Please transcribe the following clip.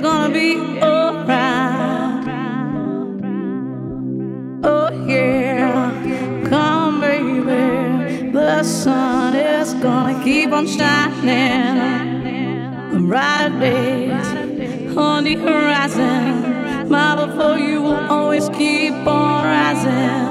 it's gonna be alright. Oh yeah, come baby, the sun is gonna keep on shining. Bright days on the horizon, my love for you will always keep on rising.